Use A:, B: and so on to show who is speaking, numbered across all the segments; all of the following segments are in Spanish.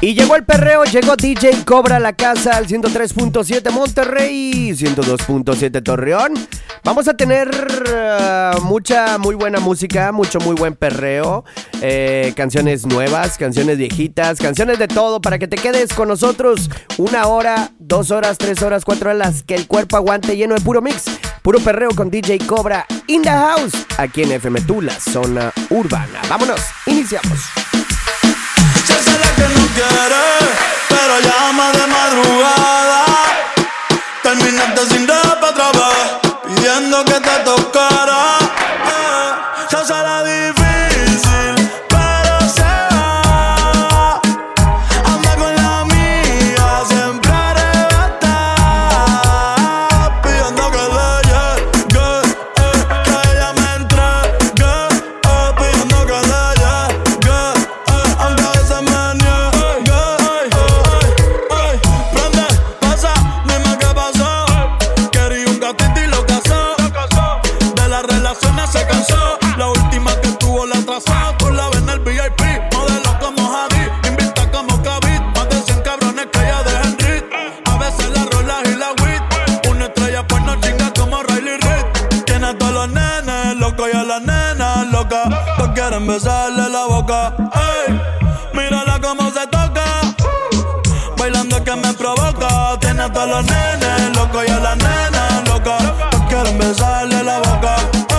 A: Y llegó el perreo, llegó DJ Cobra a la casa al 103.7 Monterrey, 102.7 Torreón. Vamos a tener eh, mucha, muy buena música, mucho, muy buen perreo. Eh, canciones nuevas, canciones viejitas, canciones de todo para que te quedes con nosotros una hora, dos horas, tres horas, cuatro horas, que el cuerpo aguante lleno de puro mix, puro perreo con DJ Cobra in the house, aquí en FM Tula, zona urbana. Vámonos, iniciamos
B: que no quiere, pero llama de madrugada. Terminaste sin rap otra vez, pidiendo que te quieren besarle la boca.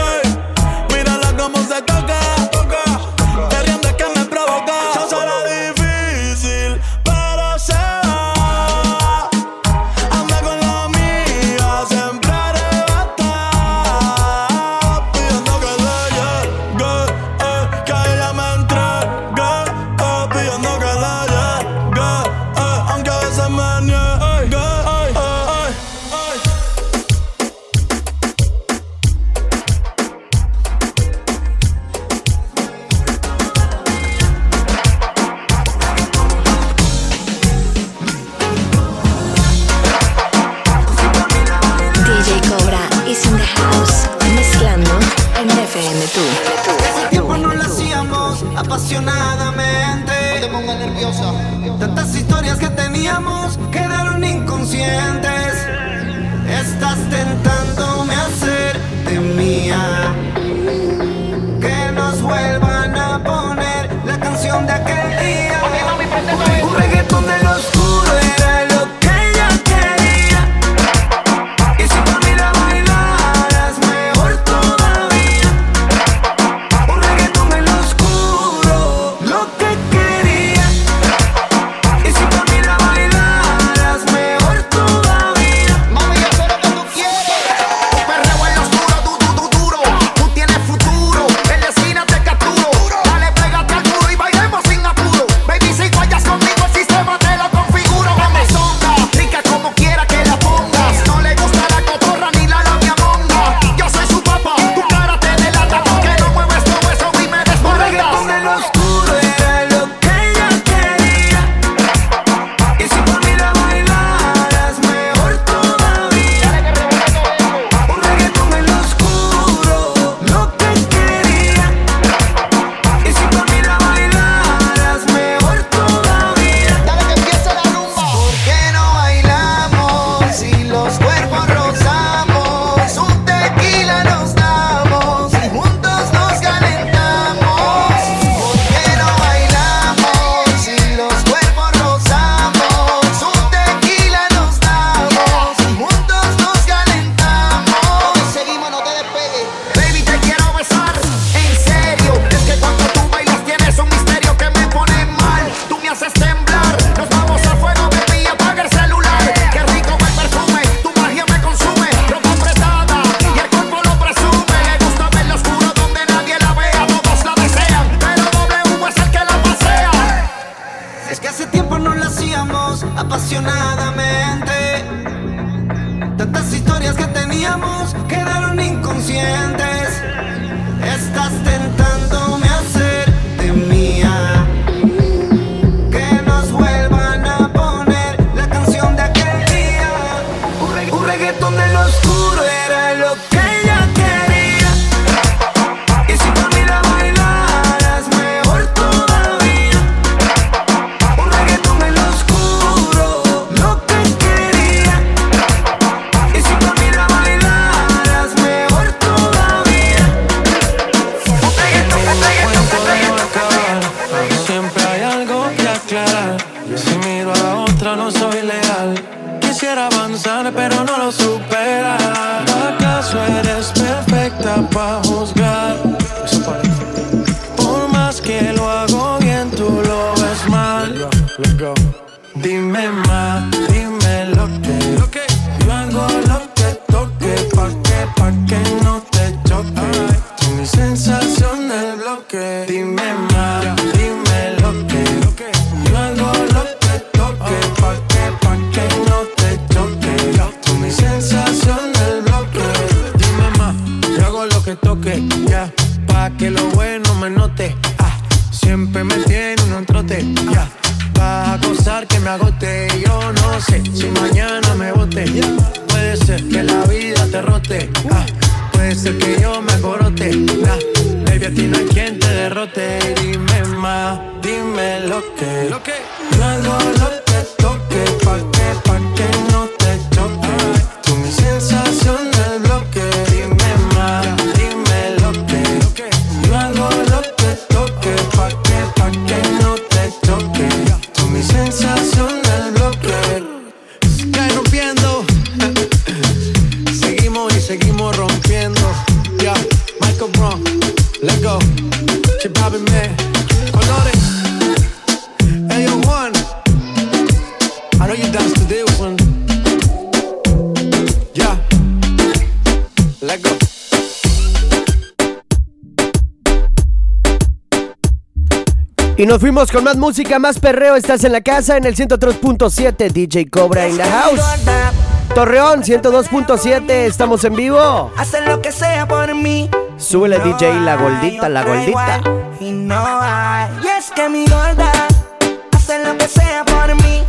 C: apasionadamente. No te pongo nerviosa. Tantas historias que seguimos y seguimos rompiendo. Yeah, Michael Brown, let go. Chip me.
A: Y nos fuimos con más música, más perreo. Estás en la casa en el 103.7 DJ Cobra in the house. Torreón 102.7, estamos en vivo.
D: Hacen lo que sea por mí.
A: Súbele DJ la goldita, la goldita.
D: Y no hay. Y es que mi gorda hace lo que sea por mí.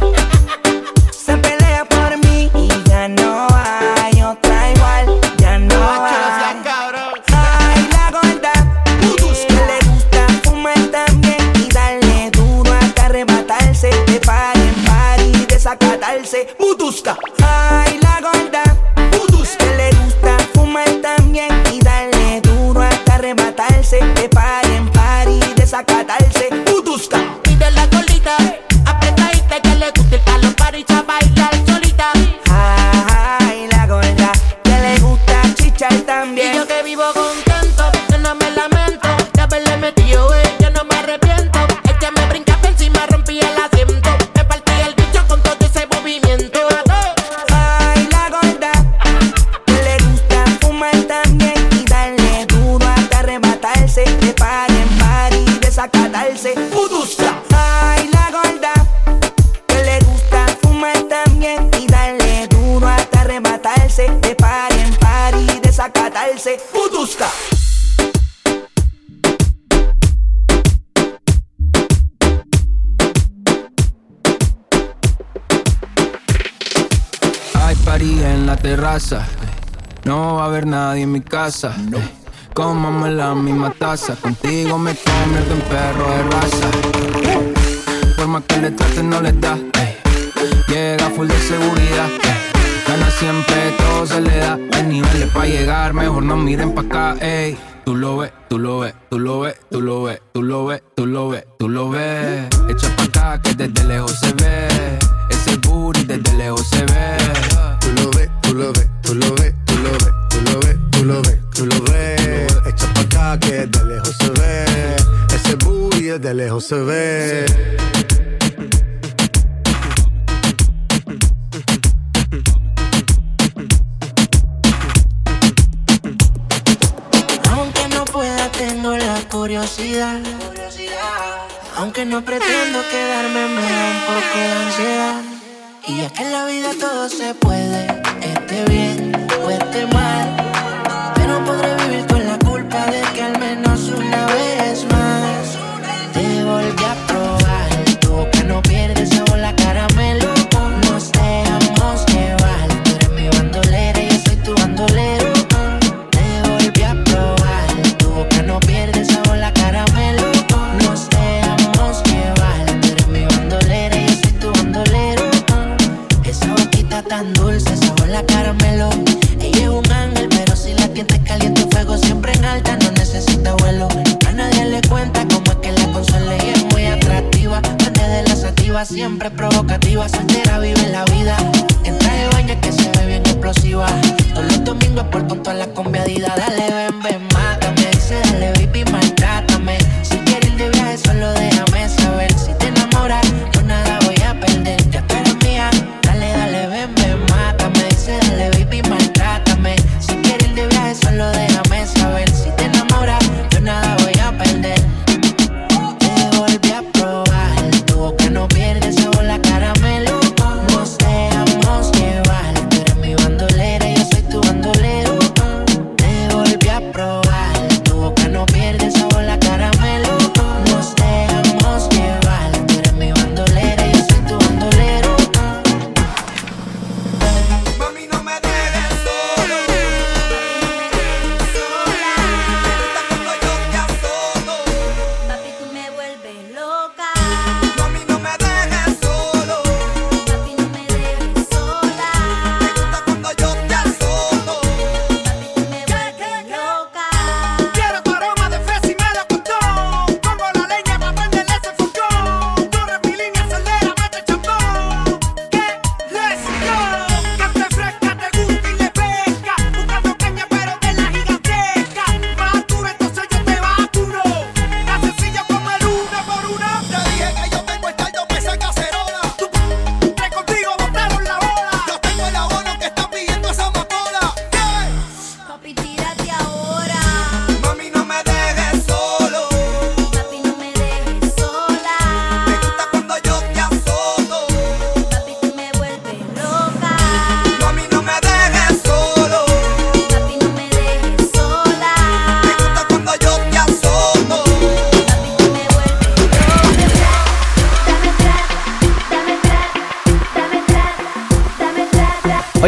D: hace pudusca. Ay, la gorda, que le gusta fumar también y darle duro hasta arrebatarse. De par en par y desacatarse. Pudusca.
E: Hay party en la terraza. No va a haber nadie en mi casa. No comamos la misma taza. Contigo me convierto en perro de raza. Forma que le traten, no le da. Llega full de seguridad. Gana siempre, todo se le da. Hay niveles para llegar, mejor no miren pa' acá, ey. Tú lo ves, tú lo ves, tú lo ves, tú lo ves, tú lo ves, tú lo ves, tú lo ves. Echa pa' acá que desde lejos se ve se ve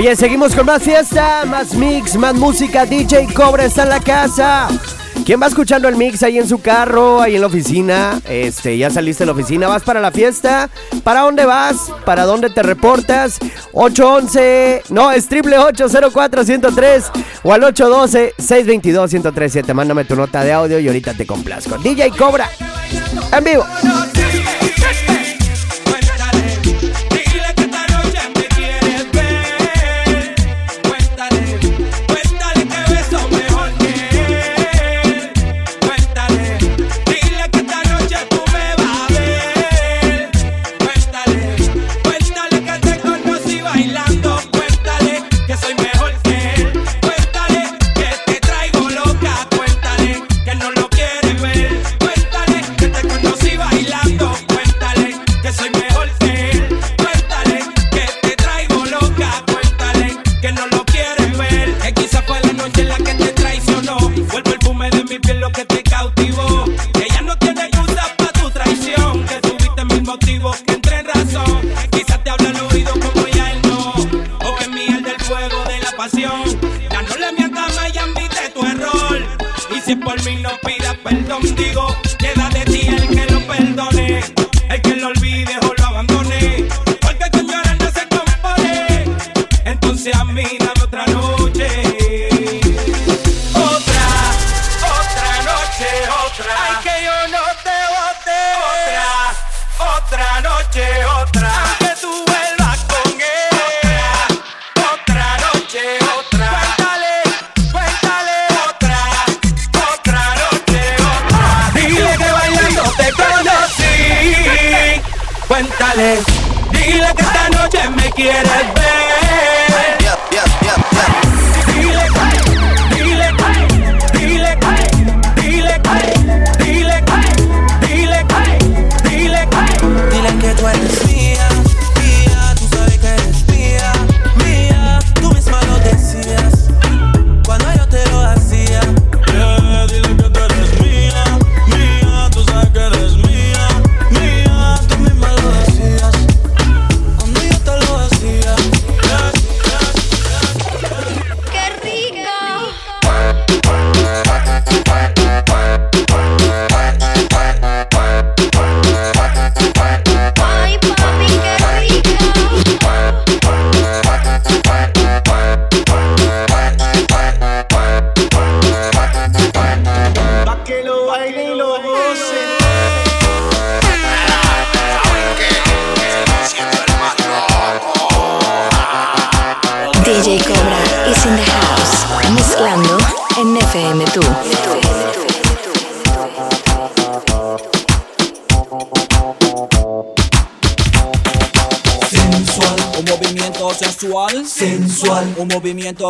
F: Oye, seguimos con más fiesta, más mix, más música. DJ Cobra está en la casa. ¿Quién va escuchando el mix ahí en su carro, ahí en la oficina? Este, ya saliste de la oficina, vas para la fiesta. ¿Para dónde vas? ¿Para dónde te reportas? 811, no, es triple 103 o al 812 622 1037. Mándame tu nota de audio y ahorita te complazco. DJ Cobra en vivo. noche otra.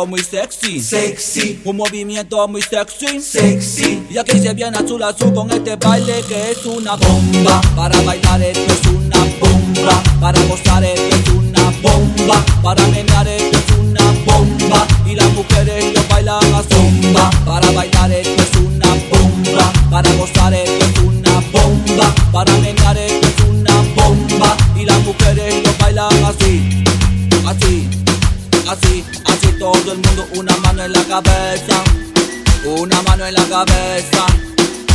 G: Muy sexy, sexy. Un movimiento muy sexy, sexy. Y aquí se viene azul azul con este baile que es una bomba. Para bailar esto es una bomba. Para gozar esto es una bomba. Para menear esto es una bomba. Y las mujeres lo bailan a zomba. Para bailar esto es una bomba. Para gozar esto es una bomba. Para menear esto es una bomba. Y las mujeres lo bailan así, así, así todo el mundo una mano en la cabeza, una mano en la cabeza,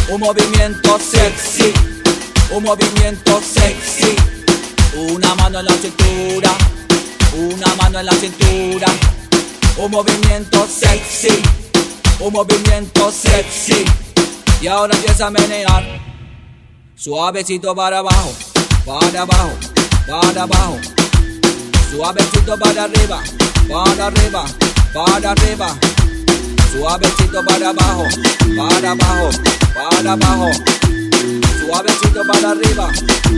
G: un movimiento sexy, un movimiento sexy, una mano en la cintura, una mano en la cintura, un movimiento sexy, un movimiento sexy, y ahora empieza a menear, suavecito para abajo, para abajo, para abajo, suavecito para arriba para arriba, para arriba, suavecito para abajo, para abajo, para abajo, suavecito para arriba,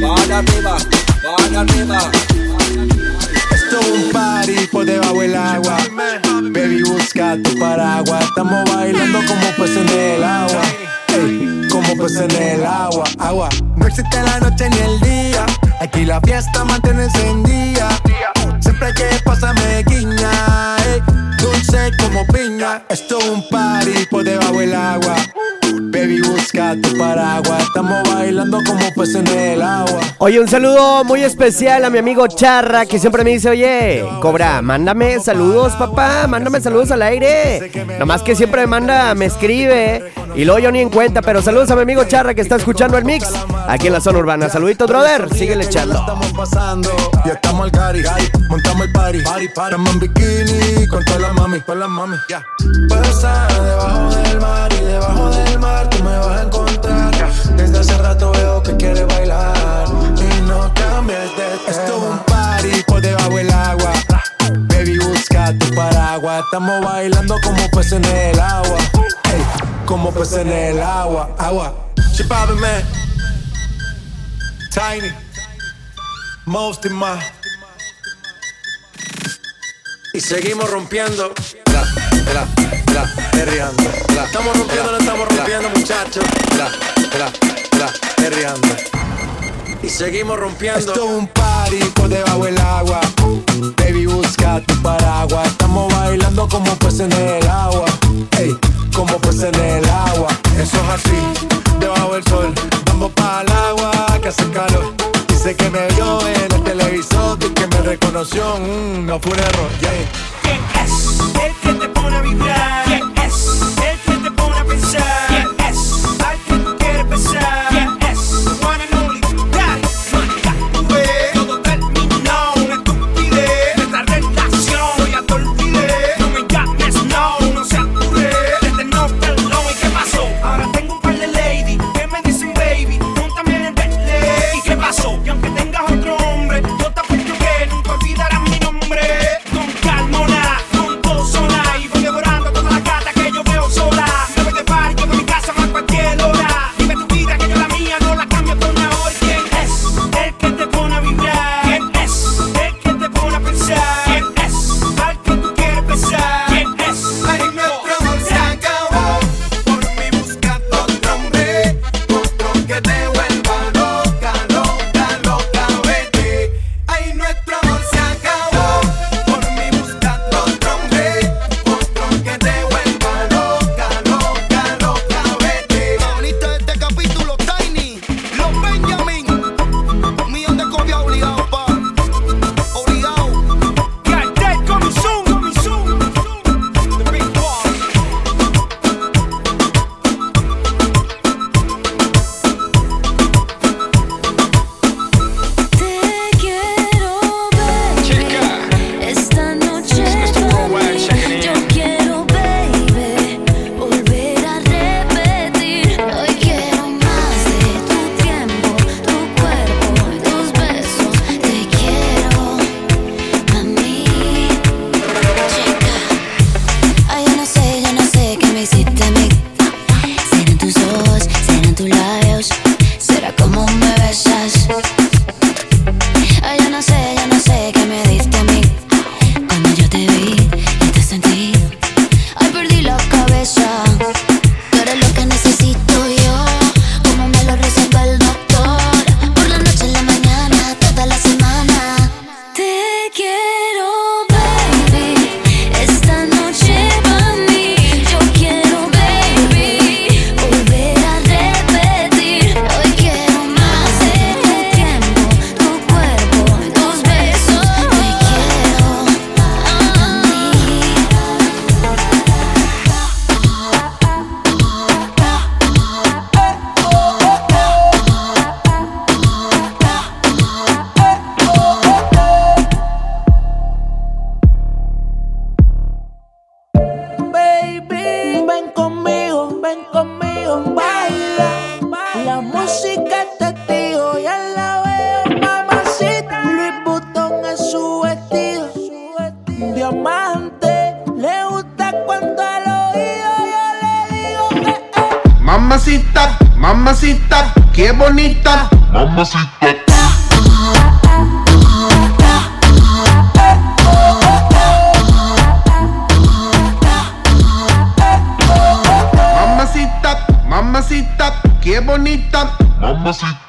G: para arriba, para arriba.
H: Esto es un party por debajo del agua. Baby, busca tu paraguas. Estamos bailando como peces en el agua. como peces en el agua. Agua. No existe la noche ni el día. Aquí la fiesta mantiene encendida. Siempre que pasa me guiña, dulce como piña. Esto es un party por debajo del agua. Baby, busca tu paraguas. Estamos bailando como peces en el agua.
A: Oye, un saludo muy especial a mi amigo Charra, que siempre me dice, oye, Cobra, mándame saludos, papá, mándame saludos al aire. Nomás que siempre me manda, me escribe, y luego yo ni en cuenta, pero saludos a mi amigo Charra que está escuchando el mix aquí en la zona urbana. Saluditos, brother, síguele echando.
H: Estamos pasando, ya estamos al cari, montamos el party, party, party. En bikini con todas las mami, con las mami, ya. Debajo del mar y debajo del mar me vas a encontrar. Desde hace rato veo que quieres bailar y no cambies de tema. Esto es un party por debajo del agua. Baby, busca tu paraguas. Estamos bailando como peces en el agua. Hey, como peces en el agua, agua. She poppin', man. Tiny. Most in my. Y seguimos rompiendo. La, la, la, perreando. La, estamos rompiendo, no estamos rompiendo, muchachos. La, la, la, perreando. Y seguimos rompiendo. Esto es un party por debajo del agua. Baby, busca tu paraguas. Estamos bailando como peces en el agua. Ey, como peces en el agua. Eso es así, debajo del sol. Vamos para el agua que hace calor. Dice que me vio en el televisor reconoció. Mm, no fue un error, yeah.
I: ¿Quién es el que te pone a vibrar? ¿Quién La
D: música es testigo, ya la veo, mamacita. Luis Butón es su vestido, diamante. Le gusta cuando al oído yo le digo, eh.
J: Mamacita, mamacita, qué bonita. Mamacita, Mamacita.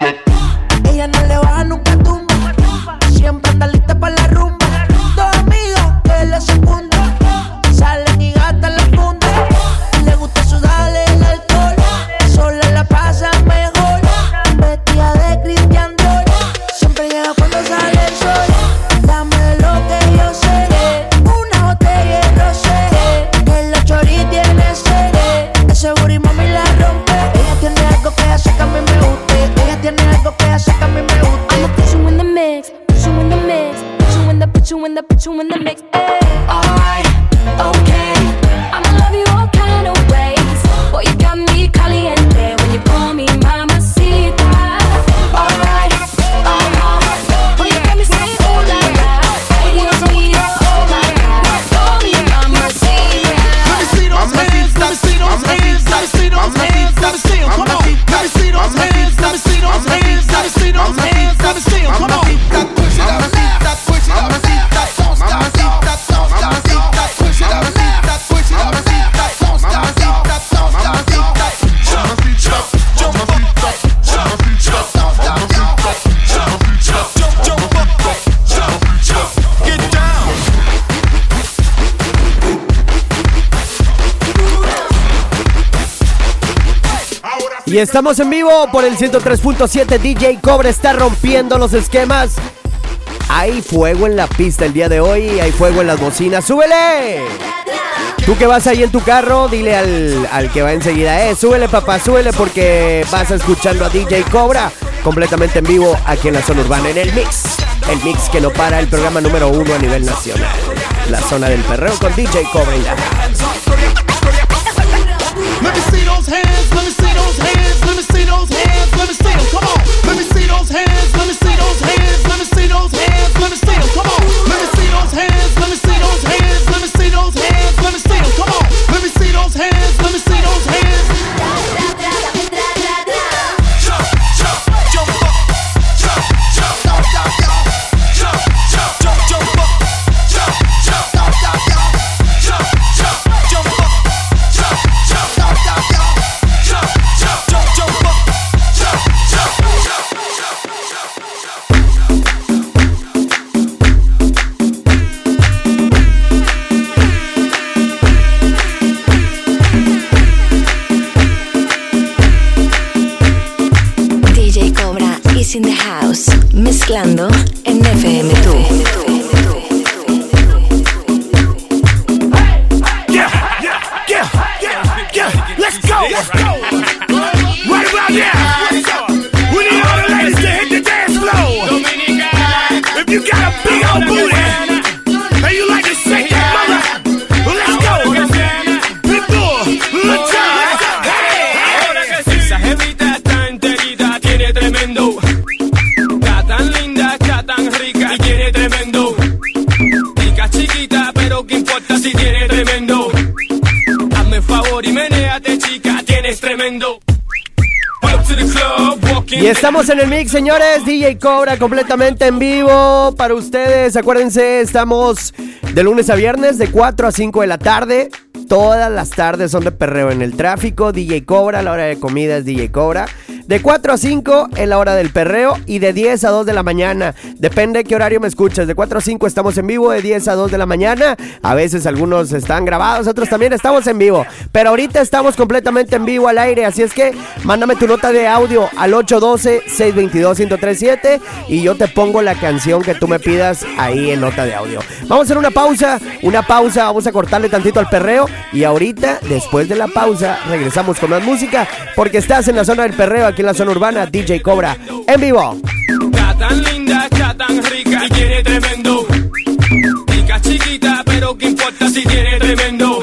D: Y
A: estamos en vivo por el 103.7. DJ Cobra está rompiendo los esquemas. Hay fuego en la pista el día de hoy. Hay fuego en las bocinas. ¡Súbele! Tú que vas ahí en tu carro, dile al, al que va enseguida, eh, súbele papá, súbele porque vas escuchando a DJ Cobra completamente en vivo aquí en la zona urbana, en el mix. El mix que no para el programa número uno a nivel nacional. La zona del perreo con DJ Cobra en la
C: Cobra in the house, mezclando en FM2.
A: Estamos en el mix, señores. DJ Cobra completamente en vivo para ustedes. Acuérdense, estamos de lunes a viernes de 4 a 5 de la tarde. Todas las tardes son de perreo en el tráfico. DJ Cobra, la hora de comida es DJ Cobra. De 4 a 5 en la hora del perreo y de 10 a 2 de la mañana. Depende de qué horario me escuches. De 4 a 5 estamos en vivo, de 10 a 2 de la mañana. A veces algunos están grabados, otros también estamos en vivo. Pero ahorita estamos completamente en vivo al aire. Así es que mándame tu nota de audio al 812-622-1037 y yo te pongo la canción que tú me pidas ahí en nota de audio. Vamos a hacer una pausa, una pausa, vamos a cortarle tantito al perreo y ahorita, después de la pausa, regresamos con más música porque estás en la zona del perreo, aquí aquí en la zona urbana, DJ Cobra, en vivo. Está tan linda, está tan
F: rica y tiene tremendo. Rica chiquita, pero qué importa si tiene tremendo.